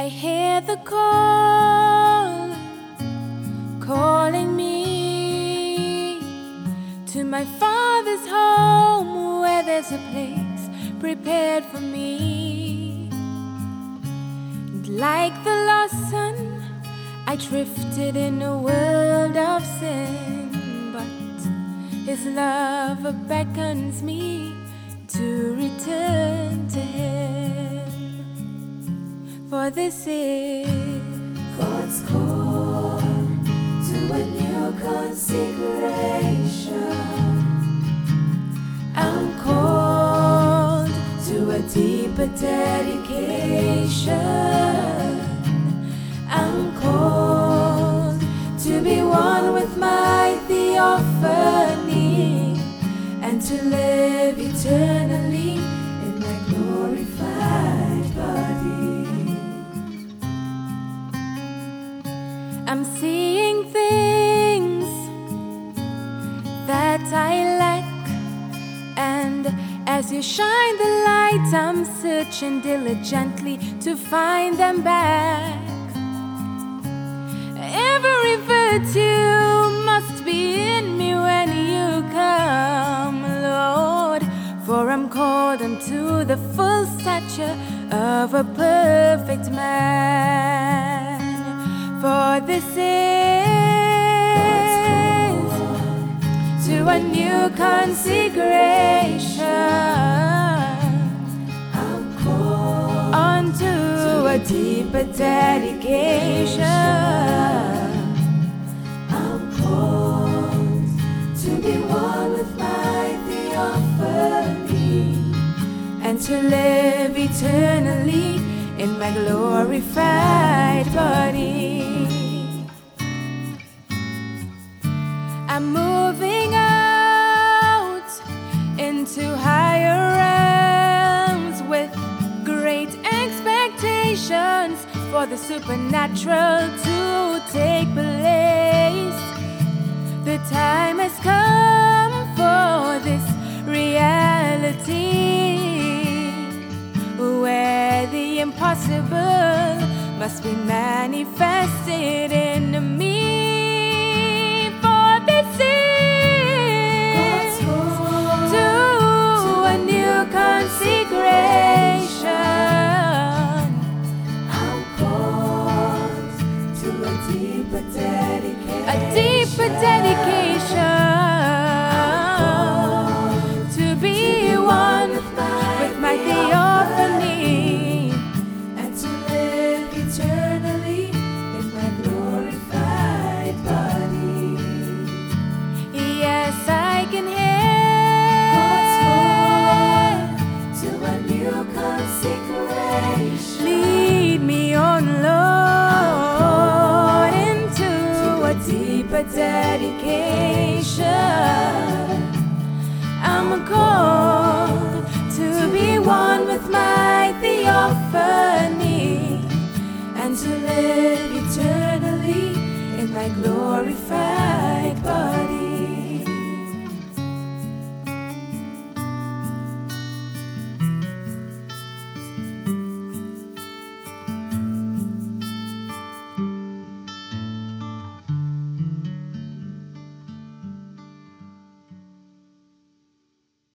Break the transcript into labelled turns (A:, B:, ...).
A: I hear the call calling me to my father's home where there's a place prepared for me. And like the lost son, I drifted in a world of sin, but his love beckons me to return to him. This is
B: God's call to a new consecration.
A: I'm called
B: to a deeper dedication.
A: I'm seeing things that I lack, and as you shine the light, I'm searching diligently to find them back. Every virtue must be in me when you come, Lord, for I'm called unto the full stature of a perfect man. This is to a new consecration unto a deeper dedication.
B: I'm called to be one with my theophany
A: and to live eternally in my glorified body. I'm moving out into higher realms with great expectations for the supernatural to take place. The time has come for this reality where the impossible must be manifested in me. Called to be one with my theophany
B: and to live eternally in my glorified